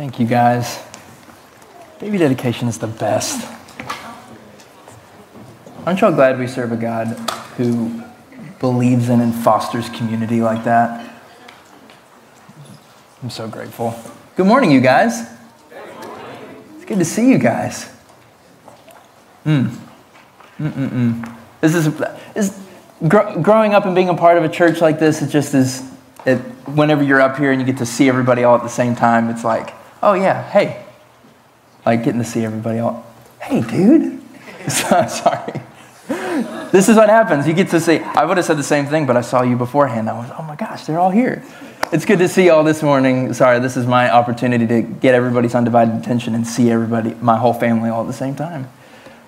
Thank you guys. Baby dedication is the best. Aren't y'all glad we serve a God who believes in and fosters community like that? I'm so grateful. Good morning, you guys. It's good to see you guys. Hmm. Mm-mm-mm. This is, is gr- growing up and being a part of a church like this. It just is. It, whenever you're up here and you get to see everybody all at the same time, it's like, oh yeah, hey, like getting to see everybody all. Hey, dude. Sorry. This is what happens. You get to see. I would have said the same thing, but I saw you beforehand. I was, oh my gosh, they're all here. It's good to see you all this morning. Sorry, this is my opportunity to get everybody's undivided attention and see everybody, my whole family, all at the same time.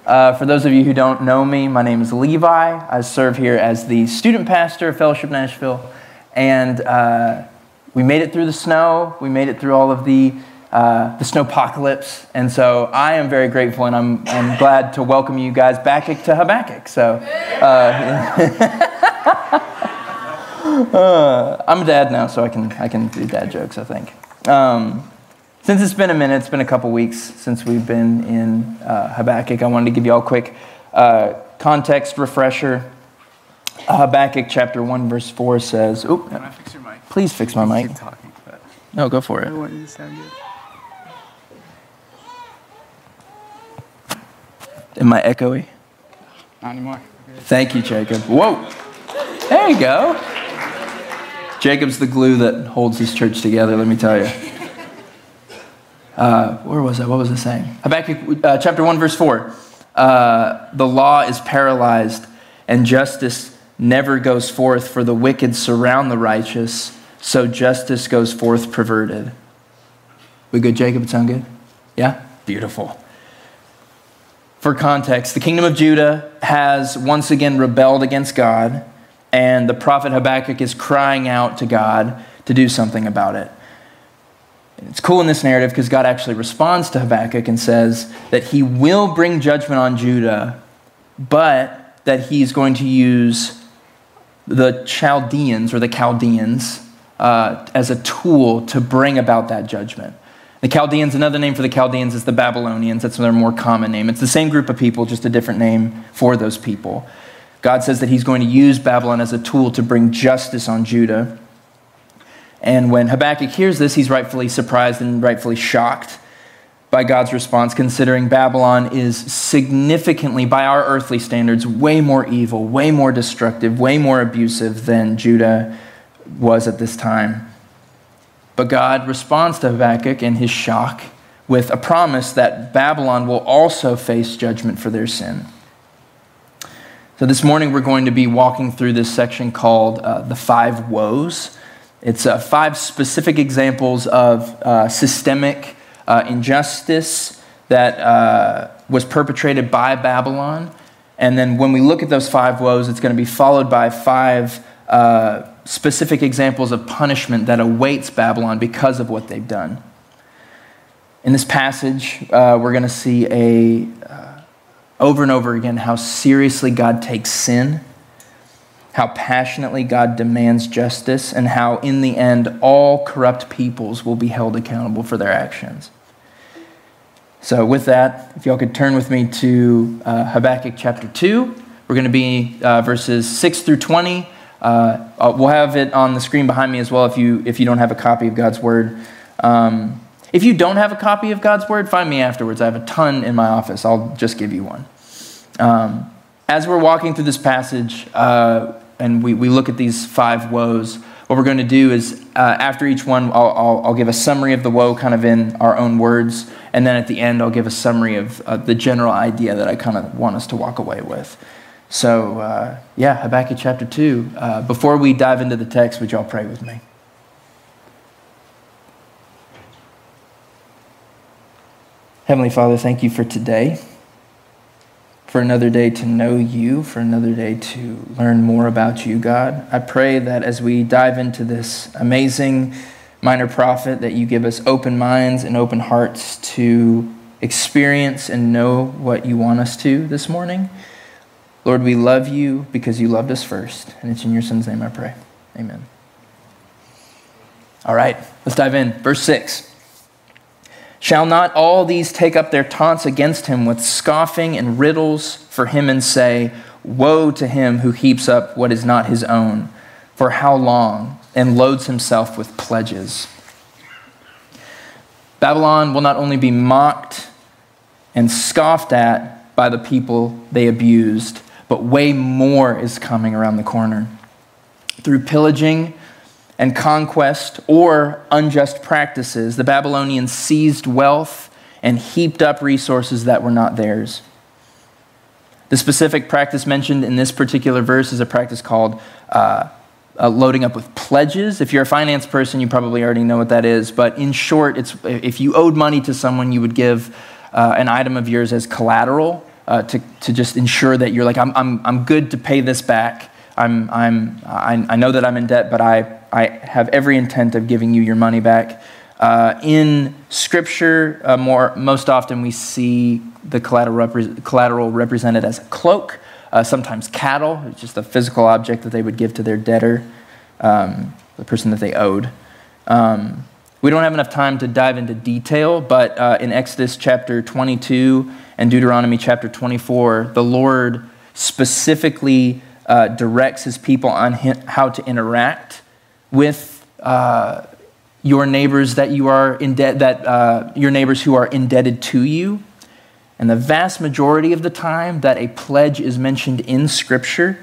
Uh, for those of you who don't know me, my name is Levi. I serve here as the student pastor of Fellowship Nashville. And uh, we made it through the snow. We made it through all of the, uh, the snowpocalypse. And so I am very grateful and I'm, I'm glad to welcome you guys back to Habakkuk. So uh, uh, I'm a dad now, so I can, I can do dad jokes, I think. Um, since it's been a minute, it's been a couple weeks since we've been in uh, Habakkuk, I wanted to give you all a quick uh, context refresher. Habakkuk chapter 1, verse 4 says, Oop, Can I fix your mic? please fix my mic. Keep talking, but No, go for I it. want you to sound good. Am I echoey? Not anymore. Thank you, Jacob. Whoa. There you go. Jacob's the glue that holds this church together, let me tell you. Uh, where was I? What was I saying? Habakkuk uh, chapter 1, verse 4. Uh, the law is paralyzed, and justice never goes forth, for the wicked surround the righteous, so justice goes forth perverted. We good, Jacob? It sound good? Yeah? Beautiful. For context, the kingdom of Judah has once again rebelled against God, and the prophet Habakkuk is crying out to God to do something about it. It's cool in this narrative because God actually responds to Habakkuk and says that he will bring judgment on Judah, but that he's going to use the Chaldeans or the Chaldeans uh, as a tool to bring about that judgment. The Chaldeans, another name for the Chaldeans is the Babylonians. That's their more common name. It's the same group of people, just a different name for those people. God says that he's going to use Babylon as a tool to bring justice on Judah. And when Habakkuk hears this, he's rightfully surprised and rightfully shocked by God's response, considering Babylon is significantly, by our earthly standards, way more evil, way more destructive, way more abusive than Judah was at this time. But God responds to Habakkuk in his shock with a promise that Babylon will also face judgment for their sin. So this morning we're going to be walking through this section called uh, the Five Woes. It's uh, five specific examples of uh, systemic uh, injustice that uh, was perpetrated by Babylon. And then when we look at those five woes, it's going to be followed by five uh, specific examples of punishment that awaits Babylon because of what they've done. In this passage, uh, we're going to see a, uh, over and over again how seriously God takes sin how passionately God demands justice, and how, in the end, all corrupt peoples will be held accountable for their actions. So, with that, if y'all could turn with me to uh, Habakkuk chapter 2, we're going to be uh, verses 6 through 20. Uh, we'll have it on the screen behind me as well if you, if you don't have a copy of God's Word. Um, if you don't have a copy of God's Word, find me afterwards. I have a ton in my office. I'll just give you one. Um, as we're walking through this passage, uh, and we, we look at these five woes, what we're going to do is uh, after each one, I'll, I'll, I'll, give a summary of the woe kind of in our own words. And then at the end, I'll give a summary of uh, the general idea that I kind of want us to walk away with. So, uh, yeah, Habakkuk chapter 2. Uh, before we dive into the text, would y'all pray with me? Heavenly Father, thank you for today for another day to know you, for another day to learn more about you, God. I pray that as we dive into this amazing minor prophet, that you give us open minds and open hearts to experience and know what you want us to this morning. Lord, we love you because you loved us first. And it's in your son's name I pray. Amen. All right, let's dive in. Verse 6. Shall not all these take up their taunts against him with scoffing and riddles for him and say, Woe to him who heaps up what is not his own? For how long? And loads himself with pledges. Babylon will not only be mocked and scoffed at by the people they abused, but way more is coming around the corner. Through pillaging, and conquest or unjust practices, the Babylonians seized wealth and heaped up resources that were not theirs. The specific practice mentioned in this particular verse is a practice called uh, uh, loading up with pledges. If you're a finance person, you probably already know what that is. But in short, it's, if you owed money to someone, you would give uh, an item of yours as collateral uh, to, to just ensure that you're like, I'm, I'm, I'm good to pay this back. I'm, I'm, I, I know that I'm in debt, but I, I have every intent of giving you your money back. Uh, in Scripture, uh, more, most often we see the collateral, repre- collateral represented as a cloak, uh, sometimes cattle, it's just a physical object that they would give to their debtor, um, the person that they owed. Um, we don't have enough time to dive into detail, but uh, in Exodus chapter 22 and Deuteronomy chapter 24, the Lord specifically uh, directs his people on how to interact with uh, your neighbors that you are in that uh, your neighbors who are indebted to you. And the vast majority of the time that a pledge is mentioned in Scripture,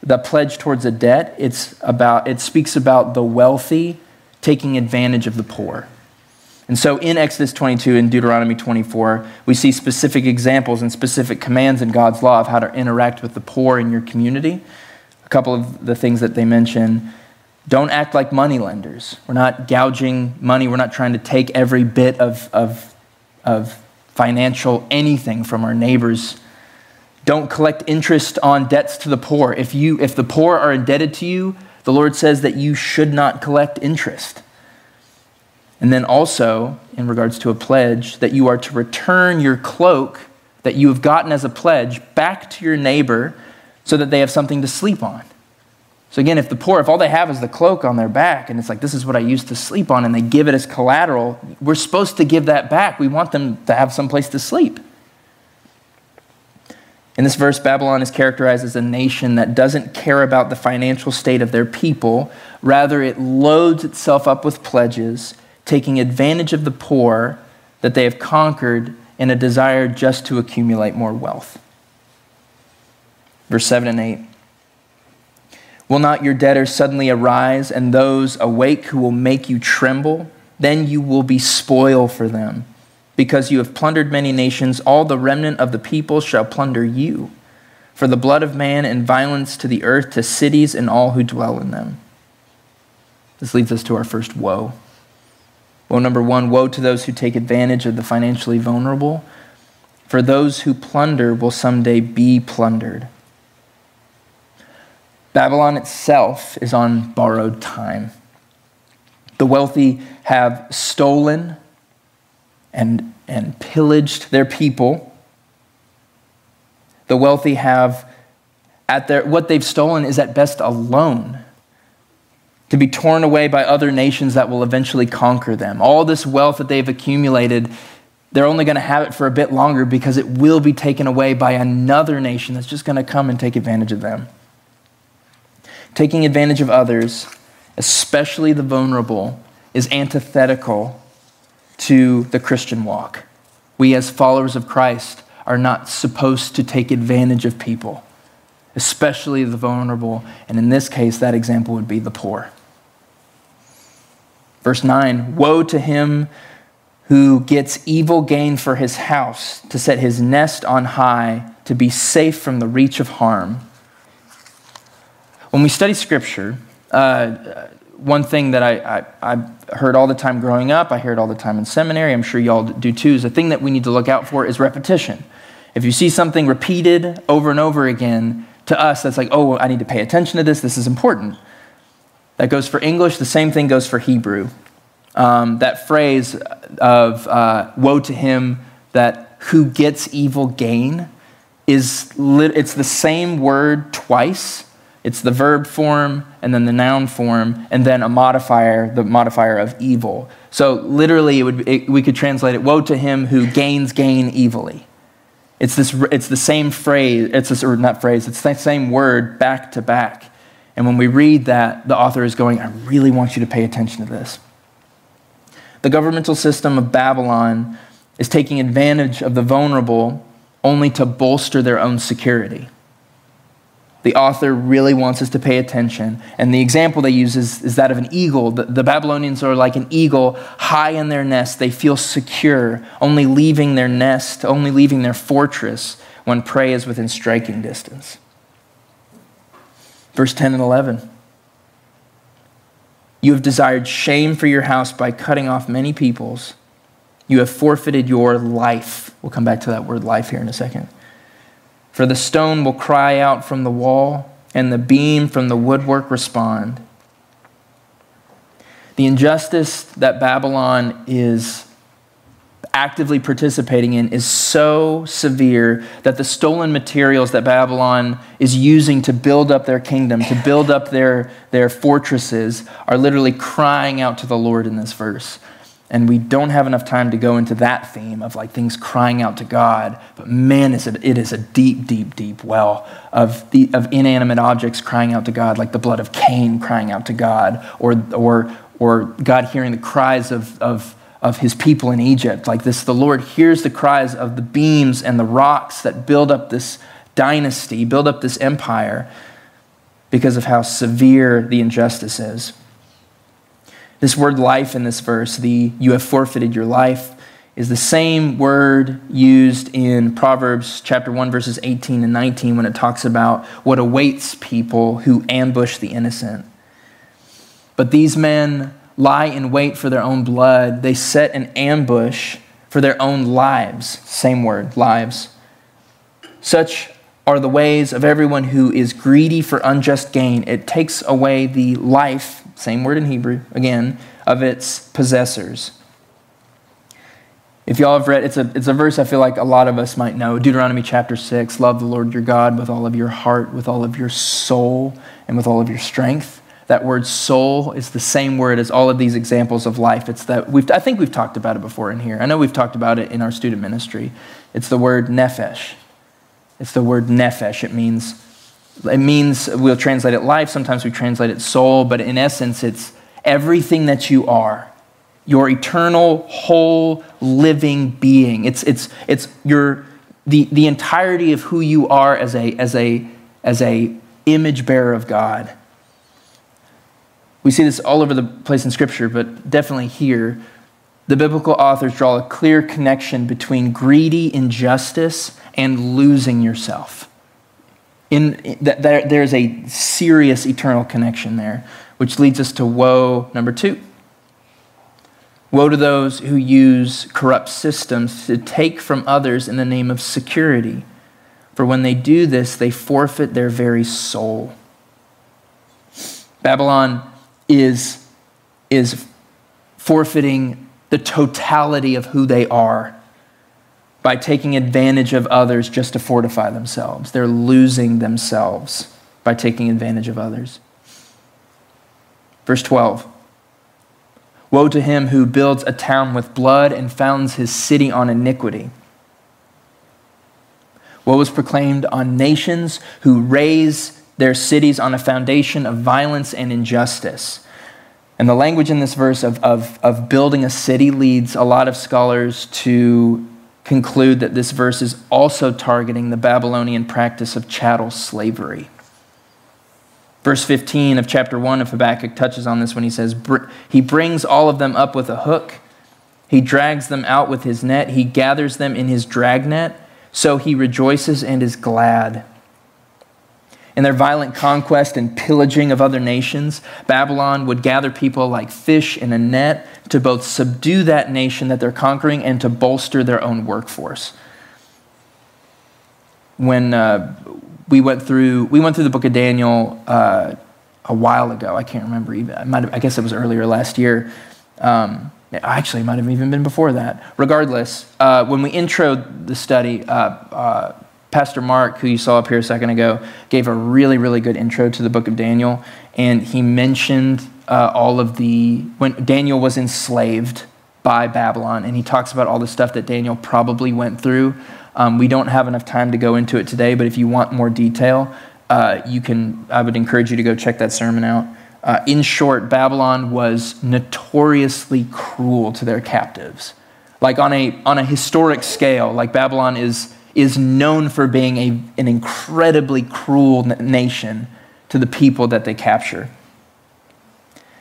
the pledge towards a debt, it's about, it speaks about the wealthy taking advantage of the poor. And so in Exodus 22 and Deuteronomy 24, we see specific examples and specific commands in God's law of how to interact with the poor in your community. A couple of the things that they mention don't act like money lenders. We're not gouging money. We're not trying to take every bit of, of, of financial anything from our neighbors. Don't collect interest on debts to the poor. If, you, if the poor are indebted to you, the Lord says that you should not collect interest. And then also, in regards to a pledge, that you are to return your cloak that you have gotten as a pledge back to your neighbor so that they have something to sleep on. So again, if the poor, if all they have is the cloak on their back, and it's like, this is what I used to sleep on, and they give it as collateral, we're supposed to give that back. We want them to have some place to sleep. In this verse, Babylon is characterized as a nation that doesn't care about the financial state of their people. Rather, it loads itself up with pledges, taking advantage of the poor that they have conquered in a desire just to accumulate more wealth. Verse 7 and 8. Will not your debtors suddenly arise, and those awake who will make you tremble? Then you will be spoil for them. Because you have plundered many nations, all the remnant of the people shall plunder you. For the blood of man and violence to the earth, to cities and all who dwell in them. This leads us to our first woe. Woe number one woe to those who take advantage of the financially vulnerable. For those who plunder will someday be plundered. Babylon itself is on borrowed time. The wealthy have stolen and, and pillaged their people. The wealthy have, at their, what they've stolen is at best a loan to be torn away by other nations that will eventually conquer them. All this wealth that they've accumulated, they're only going to have it for a bit longer because it will be taken away by another nation that's just going to come and take advantage of them taking advantage of others, especially the vulnerable, is antithetical to the Christian walk. We, as followers of Christ, are not supposed to take advantage of people, especially the vulnerable. And in this case, that example would be the poor. Verse 9 Woe to him who gets evil gain for his house, to set his nest on high, to be safe from the reach of harm. When we study Scripture, uh, one thing that I, I, I, heard all the time growing up, I hear it all the time in seminary, I'm sure y'all do too, is the thing that we need to look out for is repetition. If you see something repeated over and over again, to us, that's like, oh, I need to pay attention to this, this is important. That goes for English, the same thing goes for Hebrew. Um, that phrase of uh, woe to him that who gets evil gain is lit- it's the same word twice It's the verb form and then the noun form and then a modifier, the modifier of evil. So literally, it would, it, we could translate it Woe to him who gains gain evilly. It's, this, it's the same phrase, it's this, or not phrase, it's the same word back to back. And when we read that, the author is going, I really want you to pay attention to this. The governmental system of Babylon is taking advantage of the vulnerable only to bolster their own security. The author really wants us to pay attention. And the example they use is, is that of an eagle. The, the, Babylonians are like an eagle high in their nest. They feel secure, only leaving their nest, only leaving their fortress when prey is within striking distance. Verse 10 and 11. You have desired shame for your house by cutting off many peoples. You have forfeited your life. We'll come back to that word life here in a second. For the stone will cry out from the wall, and the beam from the woodwork respond. The injustice that Babylon is actively participating in is so severe that the stolen materials that Babylon is using to build up their kingdom, to build up their, their fortresses, are literally crying out to the Lord in this verse. And we don't have enough time to go into that theme of like things crying out to God. But man, is it, it is a deep, deep, deep well of, the, of inanimate objects crying out to God, like the blood of Cain crying out to God, or, or, or God hearing the cries of, of, of his people in Egypt. Like this, the Lord hears the cries of the beams and the rocks that build up this dynasty, build up this empire, because of how severe the injustice is. This word life in this verse, the you have forfeited your life, is the same word used in Proverbs chapter 1 verses 18 and 19 when it talks about what awaits people who ambush the innocent. But these men lie in wait for their own blood. They set an ambush for their own lives. Same word, lives. Such are the ways of everyone who is greedy for unjust gain. It takes away the life, same word in Hebrew, again, of its possessors. If y'all have read, it's a, it's a verse I feel like a lot of us might know. Deuteronomy chapter 6 Love the Lord your God with all of your heart, with all of your soul, and with all of your strength. That word soul is the same word as all of these examples of life. It's that we've, I think we've talked about it before in here. I know we've talked about it in our student ministry. It's the word nephesh. It's the word nephesh. It means, it means, we'll translate it life, sometimes we translate it soul, but in essence, it's everything that you are. Your eternal, whole, living being. It's, it's, it's your, the, the entirety of who you are as a, as, a, as a image bearer of God. We see this all over the place in Scripture, but definitely here. The biblical authors draw a clear connection between greedy injustice and losing yourself. In, that there, there's a serious eternal connection there, which leads us to woe number two. Woe to those who use corrupt systems to take from others in the name of security. For when they do this, they forfeit their very soul. Babylon is, is forfeiting the totality of who they are by taking advantage of others just to fortify themselves. They're losing themselves by taking advantage of others. Verse 12 Woe to him who builds a town with blood and founds his city on iniquity. Woe is proclaimed on nations who raise their cities on a foundation of violence and injustice. And the language in this verse of, of, of building a city leads a lot of scholars to conclude that this verse is also targeting the Babylonian practice of chattel slavery. Verse 15 of chapter 1 of Habakkuk touches on this when he says, He brings all of them up with a hook. He drags them out with his net. He gathers them in his dragnet. So he rejoices and is glad. In their violent conquest and pillaging of other nations, Babylon would gather people like fish in a net to both subdue that nation that they're conquering and to bolster their own workforce. When uh, we went through, we went through the book of Daniel uh, a while ago. I can't remember even. I, have, I guess it was earlier last year. Um, actually, it might have even been before that. Regardless, uh, when we introed the study, uh, uh, Pastor Mark, who you saw up here a second ago, gave a really, really good intro to the book of Daniel, and he mentioned uh, all of the when Daniel was enslaved by Babylon, and he talks about all the stuff that Daniel probably went through. Um, we don't have enough time to go into it today, but if you want more detail, uh, you can. I would encourage you to go check that sermon out. Uh, in short, Babylon was notoriously cruel to their captives. Like on a, on a historic scale, like Babylon is, is known for being a, an incredibly cruel nation to the people that they capture.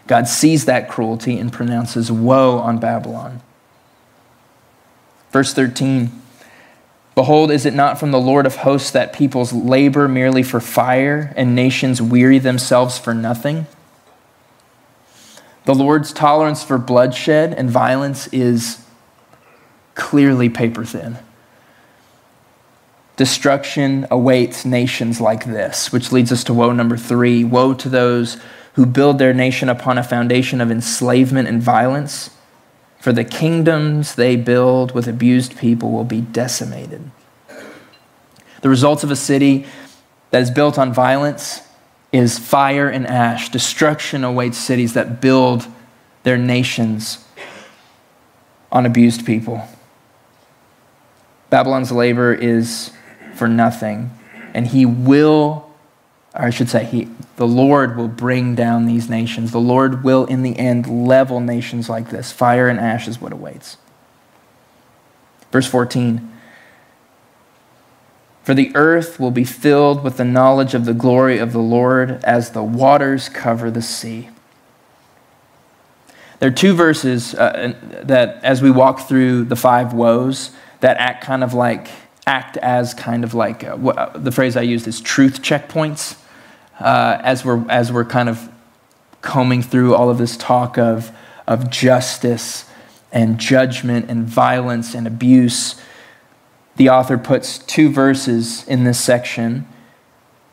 God sees that cruelty and pronounces woe on Babylon. Verse 13 Behold, is it not from the Lord of hosts that peoples labor merely for fire and nations weary themselves for nothing? The Lord's tolerance for bloodshed and violence is clearly paper thin. Destruction awaits nations like this, which leads us to woe number three woe to those who build their nation upon a foundation of enslavement and violence. For the kingdoms they build with abused people will be decimated. The results of a city that is built on violence is fire and ash. Destruction awaits cities that build their nations on abused people. Babylon's labor is for nothing, and he will, or I should say, he, the Lord will bring down these nations. The Lord will, in the end, level nations like this. Fire and ash is what awaits. Verse 14 for the earth will be filled with the knowledge of the glory of the Lord as the waters cover the sea. There are two verses uh, that, as we walk through the five woes, that act kind of like, act as kind of like, uh, uh the phrase I used is truth checkpoints, uh, as, we're, as we're kind of combing through all of this talk of, of justice and judgment and violence and abuse the author puts two verses in this section,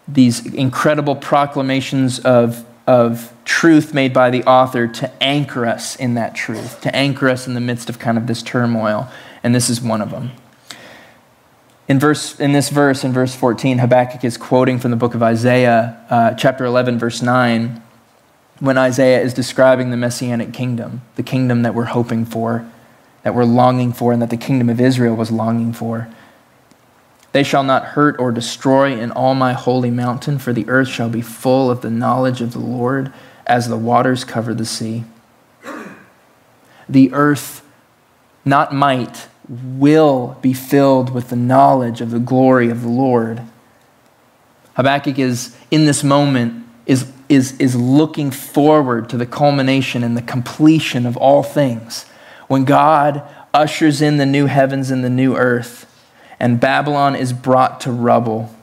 these incredible proclamations of, of truth made by the author to anchor us in that truth, to anchor us in the midst of kind of this turmoil. And this is one of them. In, verse, in this verse, in verse 14, Habakkuk is quoting from the book of Isaiah, uh, chapter 11, verse 9, when Isaiah is describing the messianic kingdom, the kingdom that we're hoping for, that we're longing for, and that the kingdom of Israel was longing for. They shall not hurt or destroy in all my holy mountain, for the earth shall be full of the knowledge of the Lord as the waters cover the sea. The earth, not might, will be filled with the knowledge of the glory of the Lord. Habakkuk is, in this moment, is, is, is looking forward to the culmination and the completion of all things. When God ushers in the new heavens and the new earth, and Babylon is brought to rubble.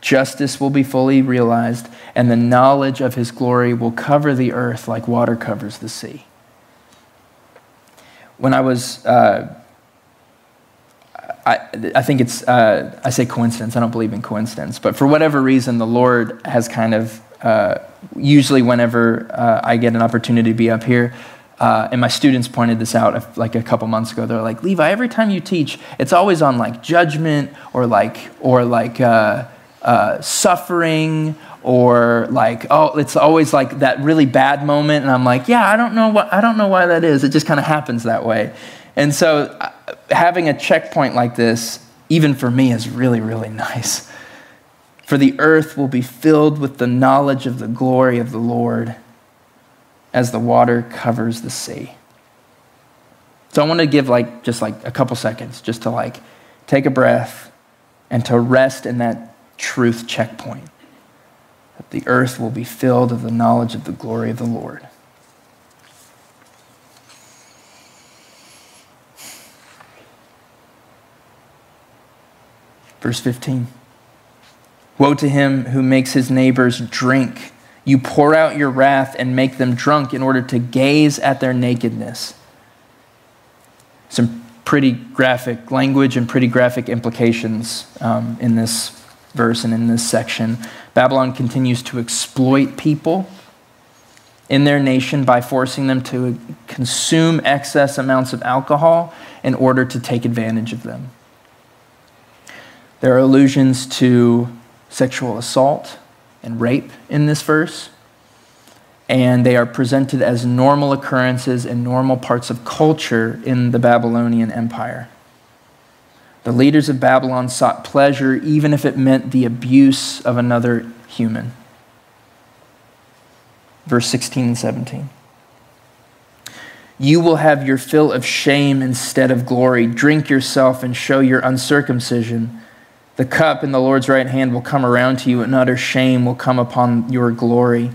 Justice will be fully realized, and the knowledge of his glory will cover the earth like water covers the sea. When I was, uh, I, I think it's, uh, I say coincidence, I don't believe in coincidence, but for whatever reason, the Lord has kind of, uh, usually whenever uh, I get an opportunity to be up here, uh, and my students pointed this out like a couple months ago. They're like, Levi, every time you teach, it's always on like judgment or like or like uh, uh, suffering or like oh, it's always like that really bad moment. And I'm like, yeah, I don't know what I don't know why that is. It just kind of happens that way. And so having a checkpoint like this, even for me, is really really nice. For the earth will be filled with the knowledge of the glory of the Lord as the water covers the sea. So I want to give like just like a couple seconds just to like take a breath and to rest in that truth checkpoint. That the earth will be filled of the knowledge of the glory of the Lord. Verse 15 Woe to him who makes his neighbors drink you pour out your wrath and make them drunk in order to gaze at their nakedness. Some pretty graphic language and pretty graphic implications um, in this verse and in this section. Babylon continues to exploit people in their nation by forcing them to consume excess amounts of alcohol in order to take advantage of them. There are allusions to sexual assault and rape in this verse, and they are presented as normal occurrences and normal parts of culture in the Babylonian Empire. The leaders of Babylon sought pleasure even if it meant the abuse of another human. Verse 16 and 17. You will have your fill of shame instead of glory. Drink yourself and show your uncircumcision. The cup in the Lord's right hand will come around to you, and utter shame will come upon your glory.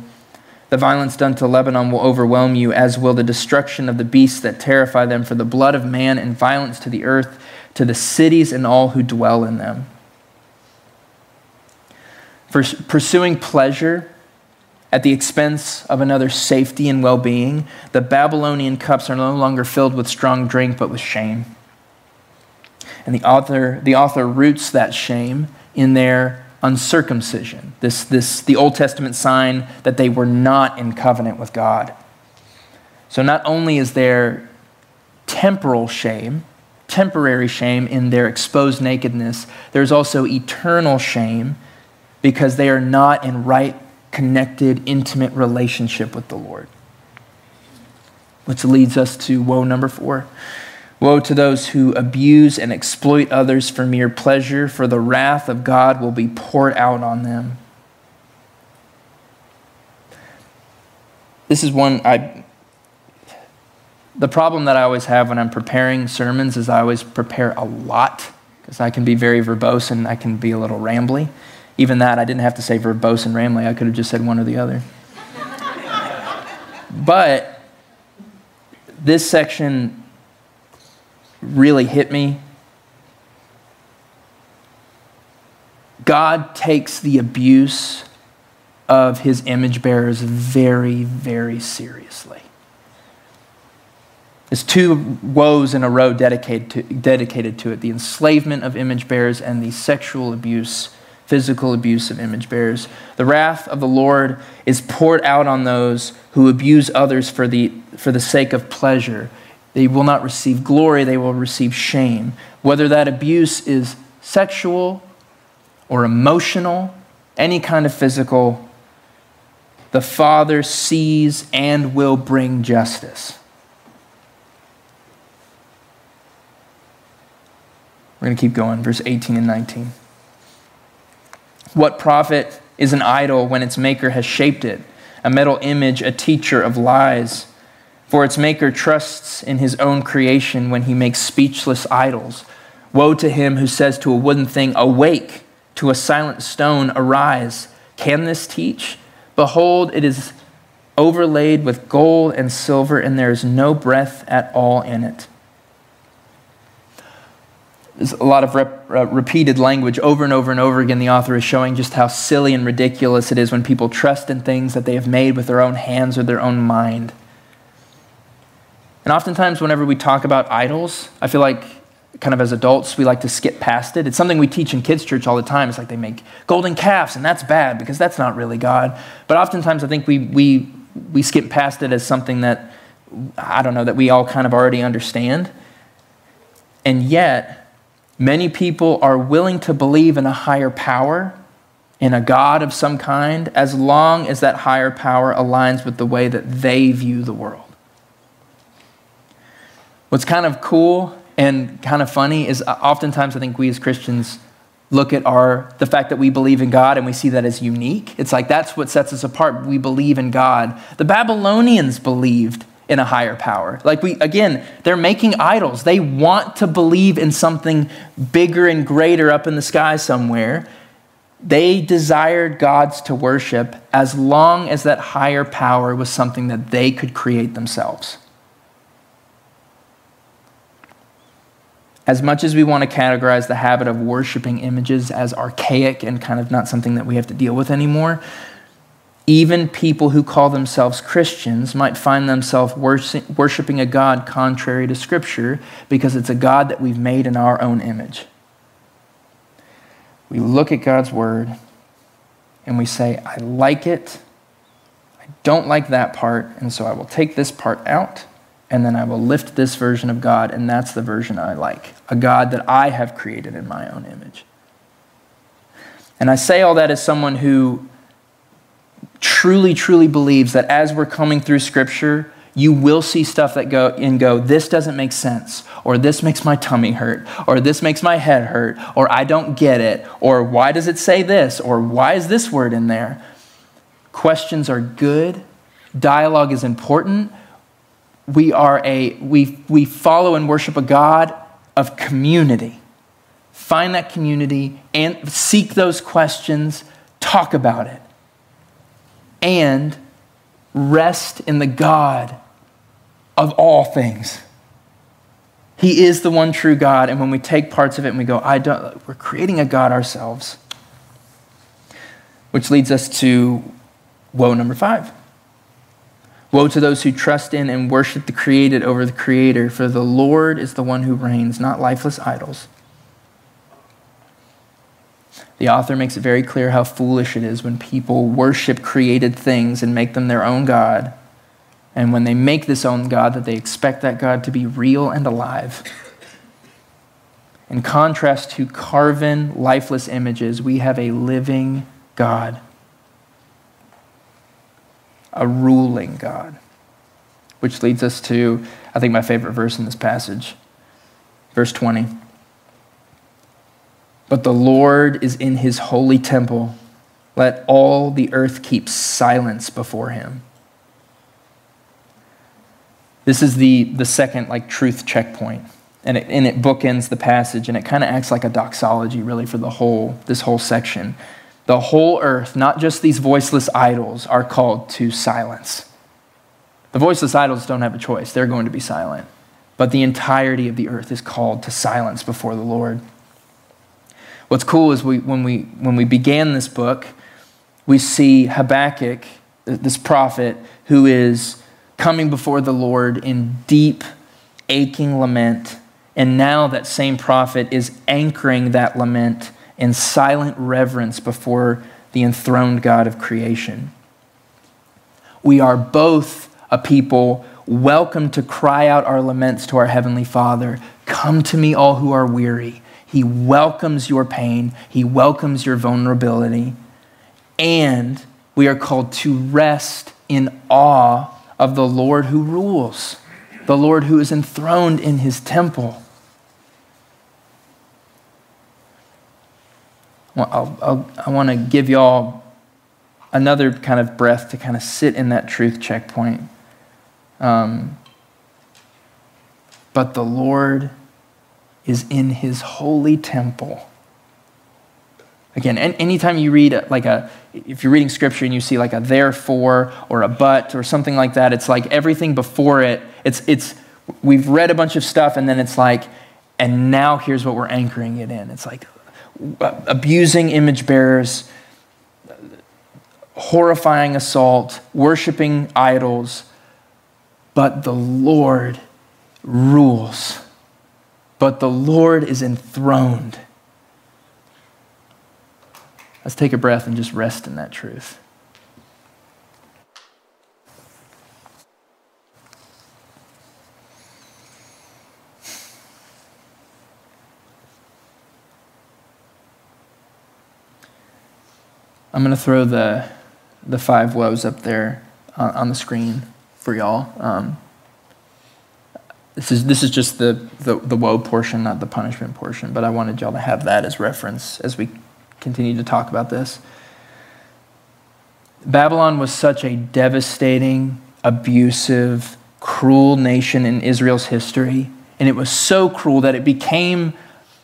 The violence done to Lebanon will overwhelm you, as will the destruction of the beasts that terrify them, for the blood of man and violence to the earth, to the cities and all who dwell in them. For pursuing pleasure at the expense of another's safety and well being, the Babylonian cups are no longer filled with strong drink, but with shame. And the author, the author roots that shame in their uncircumcision, this, this, the Old Testament sign that they were not in covenant with God. So not only is there temporal shame, temporary shame in their exposed nakedness, there's also eternal shame because they are not in right, connected, intimate relationship with the Lord. Which leads us to woe number four. Woe to those who abuse and exploit others for mere pleasure, for the wrath of God will be poured out on them. This is one I. The problem that I always have when I'm preparing sermons is I always prepare a lot because I can be very verbose and I can be a little rambly. Even that, I didn't have to say verbose and rambly, I could have just said one or the other. but this section really hit me. God takes the abuse of his image bearers very, very seriously. There's two woes in a row dedicated to, dedicated to it the enslavement of image bearers and the sexual abuse, physical abuse of image bearers. The wrath of the Lord is poured out on those who abuse others for the, for the sake of pleasure they will not receive glory, they will receive shame. Whether that abuse is sexual or emotional, any kind of physical, the Father sees and will bring justice. We're going to keep going, verse 18 and 19. What profit is an idol when its maker has shaped it? A metal image, a teacher of lies. For its maker trusts in his own creation when he makes speechless idols. Woe to him who says to a wooden thing, Awake, to a silent stone, Arise. Can this teach? Behold, it is overlaid with gold and silver, and there is no breath at all in it. There's a lot of rep, uh, repeated language over and over and over again. The author is showing just how silly and ridiculous it is when people trust in things that they have made with their own hands or their own mind. And oftentimes, whenever we talk about idols, I feel like kind of as adults, we like to skip past it. It's something we teach in kids' church all the time. It's like they make golden calves, and that's bad because that's not really God. But oftentimes, I think we, we, we skip past it as something that, I don't know, that we all kind of already understand. And yet, many people are willing to believe in a higher power, in a God of some kind, as long as that higher power aligns with the way that they view the world. What's kind of cool and kind of funny is oftentimes I think we as Christians look at our the fact that we believe in God and we see that as unique. It's like that's what sets us apart. We believe in God. The Babylonians believed in a higher power. Like we again, they're making idols. They want to believe in something bigger and greater up in the sky somewhere. They desired gods to worship as long as that higher power was something that they could create themselves. As much as we want to categorize the habit of worshiping images as archaic and kind of not something that we have to deal with anymore, even people who call themselves Christians might find themselves worshiping a God contrary to Scripture because it's a God that we've made in our own image. We look at God's Word and we say, I like it, I don't like that part, and so I will take this part out and then I will lift this version of God, and that's the version I like a God that I have created in my own image. And I say all that as someone who truly, truly believes that as we're coming through Scripture, you will see stuff that go and go, this doesn't make sense, or this makes my tummy hurt, or this makes my head hurt, or I don't get it, or why does it say this, or why is this word in there? Questions are good, dialogue is important. We are a we we follow and worship a God of community. Find that community and seek those questions, talk about it. And rest in the God of all things. He is the one true God, and when we take parts of it and we go, I don't, we're creating a God ourselves. Which leads us to woe number five. Woe to those who trust in and worship the created over the creator, for the Lord is the one who reigns, not lifeless idols. The author makes it very clear how foolish it is when people worship created things and make them their own God and when they make this own God, that they expect that God to be real and alive. In contrast to carven, lifeless images, we have a living God, a ruling God. Which leads us to, I think, my favorite verse in this passage, verse 20. But the Lord is in his holy temple. Let all the earth keep silence before him. This is the, the second like truth checkpoint. And it, and it bookends the passage, and it kind of acts like a doxology, really, for the whole, this whole section. The whole earth, not just these voiceless idols, are called to silence. The voiceless idols don't have a choice, they're going to be silent. But the entirety of the earth is called to silence before the Lord. What's cool is we, when, we, when we began this book, we see Habakkuk, this prophet, who is coming before the Lord in deep, aching lament. And now that same prophet is anchoring that lament in silent reverence before the enthroned God of creation. We are both a people welcome to cry out our laments to our Heavenly Father Come to me, all who are weary. He welcomes your pain, He welcomes your vulnerability. And we are called to rest in awe of the Lord who rules, the Lord who is enthroned in his temple. I'll, I'll, i want to give y'all another kind of breath to kind of sit in that truth checkpoint. Um, but the Lord is in his holy temple. Again, anytime you read like a, if you're reading scripture and you see like a therefore or a but or something like that, it's like everything before it, it's, it's, we've read a bunch of stuff and then it's like, and now here's what we're anchoring it in. It's like abusing image bearers, horrifying assault, worshiping idols, but the Lord rules. But the Lord is enthroned. Let's take a breath and just rest in that truth. I'm going to throw the, the five woes up there on, on the screen for y'all. Um, this is, this is just the, the, the woe portion, not the punishment portion, but I wanted y'all to have that as reference as we continue to talk about this. Babylon was such a devastating, abusive, cruel nation in Israel's history. And it was so cruel that it became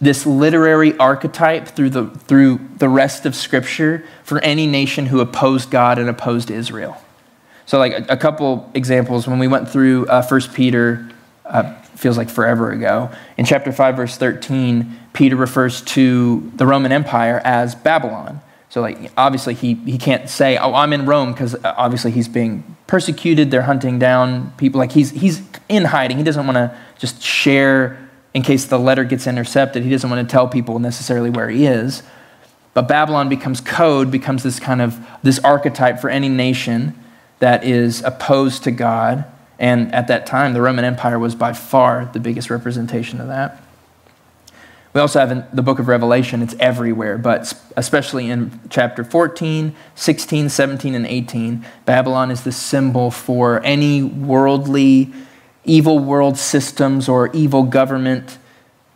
this literary archetype through the, through the rest of Scripture for any nation who opposed God and opposed Israel. So, like a, a couple examples, when we went through uh, 1 Peter, uh, feels like forever ago, in chapter 5, verse 13, Peter refers to the Roman Empire as Babylon. So, like, obviously, he, he can't say, Oh, I'm in Rome, because uh, obviously he's being persecuted. They're hunting down people. Like, he's, he's in hiding. He doesn't want to just share in case the letter gets intercepted. He doesn't want to tell people necessarily where he is. But Babylon becomes code, becomes this kind of this archetype for any nation that is opposed to God. And at that time, the Roman Empire was by far the biggest representation of that. We also have in the book of Revelation, it's everywhere, but especially in chapter 14, 16, 17, and 18, Babylon is the symbol for any worldly, evil world systems or evil government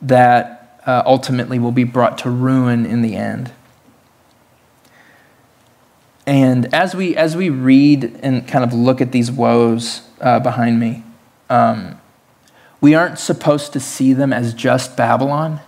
that uh, ultimately will be brought to ruin in the end. And as we, as we read and kind of look at these woes uh, behind me, um, we aren't supposed to see them as just Babylon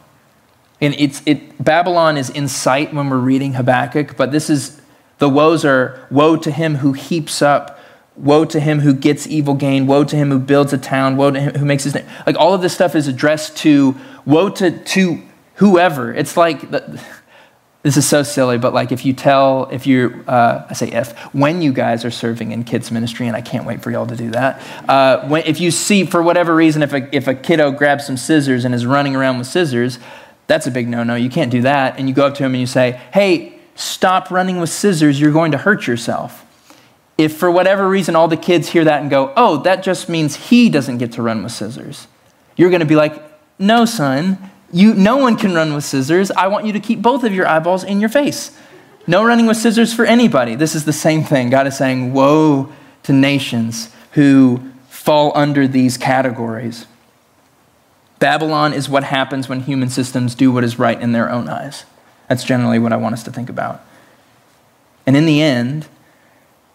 and it's, it, Babylon is in sight when we're reading Habakkuk, but this is the woes are woe to him who heaps up, woe to him who gets evil gain, woe to him who builds a town, woe to him who makes his name. Like all of this stuff is addressed to woe to, to whoever. It's like, the, this is so silly, but like if you tell, if you, uh, I say if, when you guys are serving in kids ministry, and I can't wait for y'all to do that, uh, when, if you see, for whatever reason, if a, if a kiddo grabs some scissors and is running around with scissors, that's a big no no. You can't do that. And you go up to him and you say, hey, stop running with scissors. You're going to hurt yourself. If for whatever reason all the kids hear that and go, oh, that just means he doesn't get to run with scissors, you're going to be like, no, son, you, no one can run with scissors. I want you to keep both of your eyeballs in your face. No running with scissors for anybody. This is the same thing. God is saying, woe to nations who fall under these categories. Babylon is what happens when human systems do what is right in their own eyes. That's generally what I want us to think about. And in the end,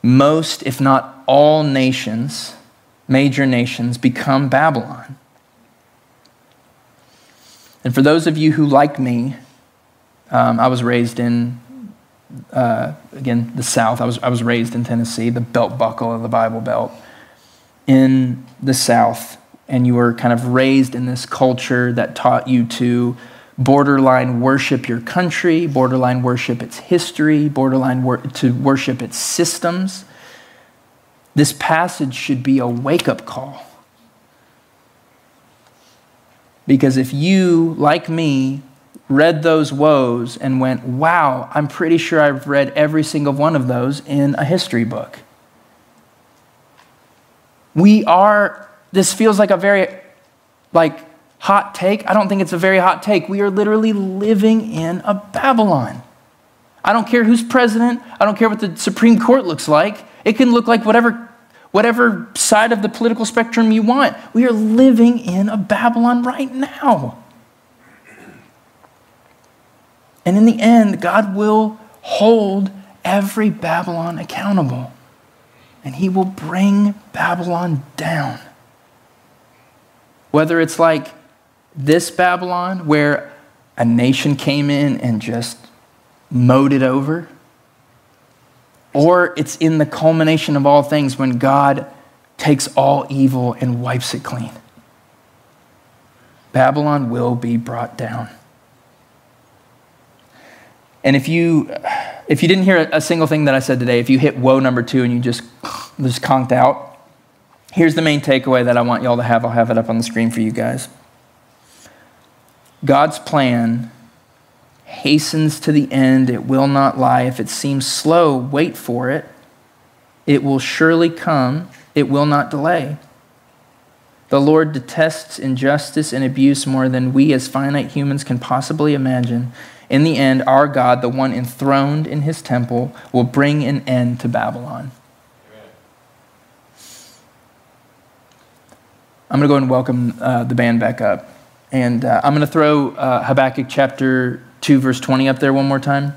most, if not all nations, major nations, become Babylon. And for those of you who, like me, um, I was raised in, uh, again, the South. I was, I was raised in Tennessee, the belt buckle of the Bible Belt. In the South, and you were kind of raised in this culture that taught you to borderline worship your country, borderline worship its history, borderline wor- to worship its systems, this passage should be a wake up call. Because if you, like me, read those woes and went, wow, I'm pretty sure I've read every single one of those in a history book. We are this feels like a very like hot take. I don't think it's a very hot take. We are literally living in a Babylon. I don't care who's president. I don't care what the Supreme Court looks like. It can look like whatever whatever side of the political spectrum you want. We are living in a Babylon right now. And in the end, God will hold every Babylon accountable. And he will bring Babylon down. Whether it's like this Babylon, where a nation came in and just mowed it over, or it's in the culmination of all things when God takes all evil and wipes it clean. Babylon will be brought down. And if you if you didn't hear a single thing that I said today, if you hit woe number two and you just just conked out, Here's the main takeaway that I want y'all to have. I'll have it up on the screen for you guys. God's plan hastens to the end. It will not lie. If it seems slow, wait for it. It will surely come. It will not delay. The Lord detests injustice and abuse more than we as finite humans can possibly imagine. In the end, our God, the one enthroned in his temple, will bring an end to Babylon. I'm going to go and welcome uh, the band back up. And uh, I'm going to throw uh, Habakkuk chapter 2, verse 20 up there one more time.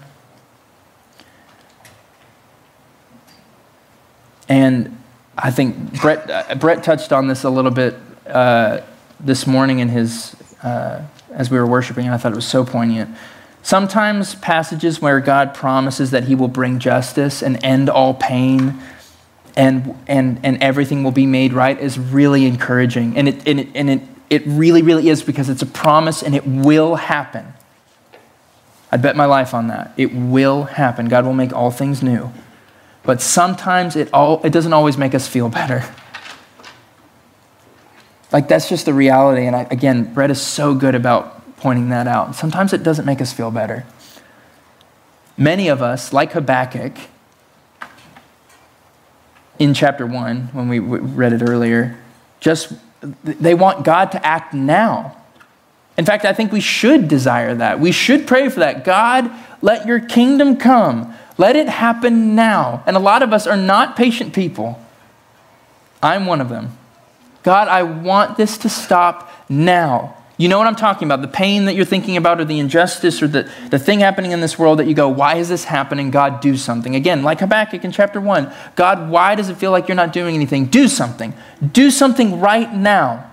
And I think Brett, uh, Brett touched on this a little bit uh, this morning in his, uh, as we were worshiping, and I thought it was so poignant. Sometimes passages where God promises that he will bring justice and end all pain and, and, and everything will be made right is really encouraging. And, it, and, it, and it, it really, really is because it's a promise and it will happen. I bet my life on that. It will happen. God will make all things new. But sometimes it, all, it doesn't always make us feel better. Like, that's just the reality. And I, again, Brett is so good about pointing that out. Sometimes it doesn't make us feel better. Many of us, like Habakkuk, in chapter 1, when we read it earlier, just they want God to act now. In fact, I think we should desire that. We should pray for that. God, let your kingdom come. Let it happen now. And a lot of us are not patient people. I'm one of them. God, I want this to stop now. You know what I'm talking about the pain that you're thinking about, or the injustice, or the, the thing happening in this world that you go, why is this happening? God, do something. Again, like Habakkuk in chapter 1 God, why does it feel like you're not doing anything? Do something. Do something right now.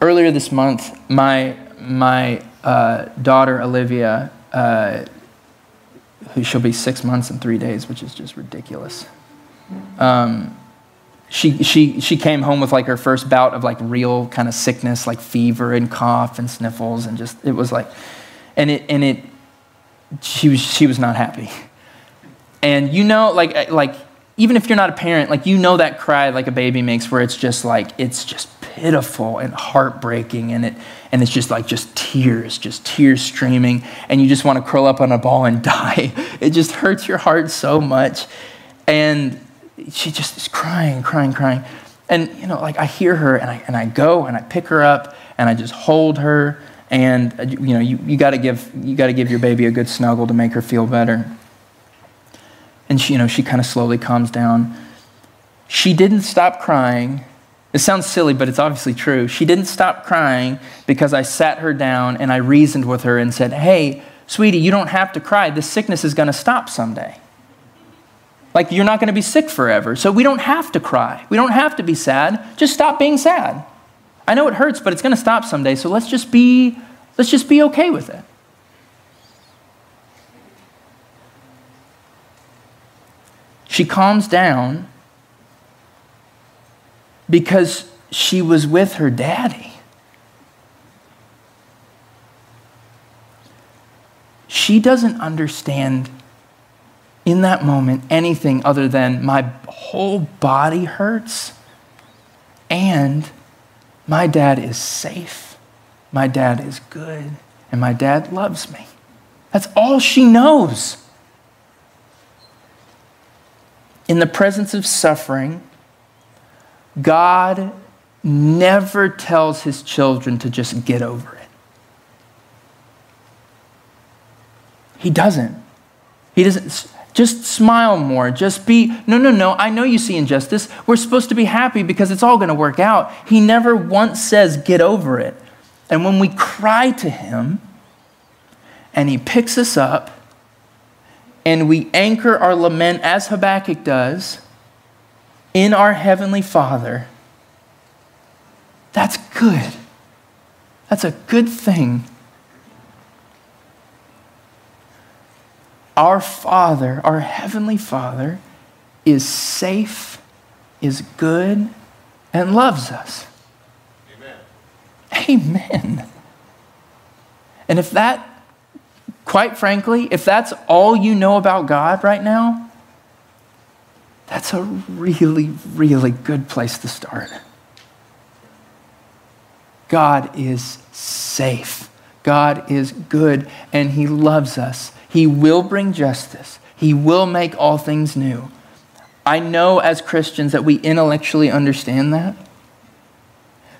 Earlier this month, my, my uh, daughter Olivia, uh, who she'll be six months and three days, which is just ridiculous. Um, she, she, she came home with like her first bout of like real kind of sickness, like fever and cough and sniffles, and just it was like, and it and it, she was she was not happy. And you know, like like even if you're not a parent, like you know that cry like a baby makes, where it's just like it's just pitiful and heartbreaking, and it and it's just like just tears, just tears streaming, and you just want to curl up on a ball and die. It just hurts your heart so much, and she just is crying, crying, crying. And, you know, like I hear her and I, and I go and I pick her up and I just hold her. And, uh, you know, you, you got to give, you got to give your baby a good snuggle to make her feel better. And she, you know, she kind of slowly calms down. She didn't stop crying. It sounds silly, but it's obviously true. She didn't stop crying because I sat her down and I reasoned with her and said, Hey, sweetie, you don't have to cry. This sickness is going to stop someday. Like, you're not going to be sick forever. So we don't have to cry. We don't have to be sad. Just stop being sad. I know it hurts, but it's going to stop someday. So let's just be, let's just be okay with it. She calms down because she was with her daddy. She doesn't understand in that moment anything other than my whole body hurts and my dad is safe, my dad is good, and my dad loves me. That's all she knows. In the presence of suffering, God never tells his children to just get over it. He doesn't. He doesn't. Just smile more. Just be, no, no, no, I know you see injustice. We're supposed to be happy because it's all going to work out. He never once says, get over it. And when we cry to him and he picks us up and we anchor our lament as Habakkuk does in our Heavenly Father, that's good. That's a good thing. Our Father, our Heavenly Father, is safe, is good, and loves us. Amen. Amen. And if that, quite frankly, if that's all you know about God right now, that's a really, really good place to start. God is safe. God is good, and He loves us. He will bring justice, He will make all things new. I know as Christians that we intellectually understand that.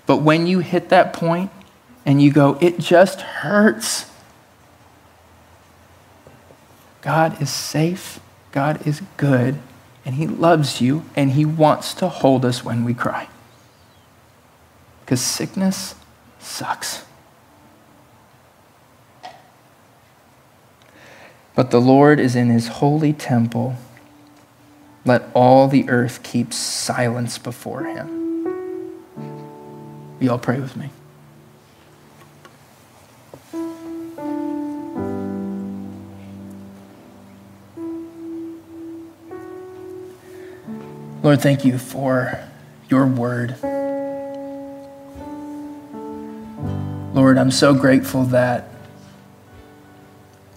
But when you hit that point and you go, it just hurts. God is safe, God is good, and He loves you, and He wants to hold us when we cry. Because sickness sucks. But the Lord is in his holy temple. Let all the earth keep silence before him. You all pray with me. Lord, thank you for your word. Lord, I'm so grateful that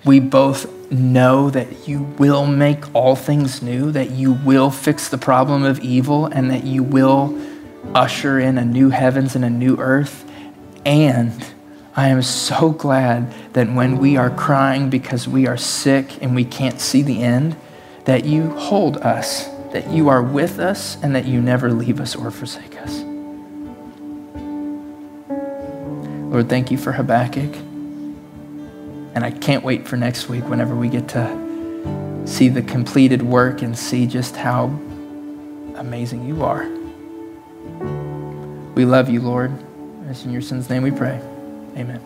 we both know that you will make all things new, that you will fix the problem of evil, and that you will usher in a new heavens and a new earth. And I am so glad that when we are crying because we are sick and we can't see the end, that you hold us that you are with us and that you never leave us or forsake us. Lord, thank you for Habakkuk. And I can't wait for next week whenever we get to see the completed work and see just how amazing you are. We love you, Lord. It's in your son's name we pray. Amen.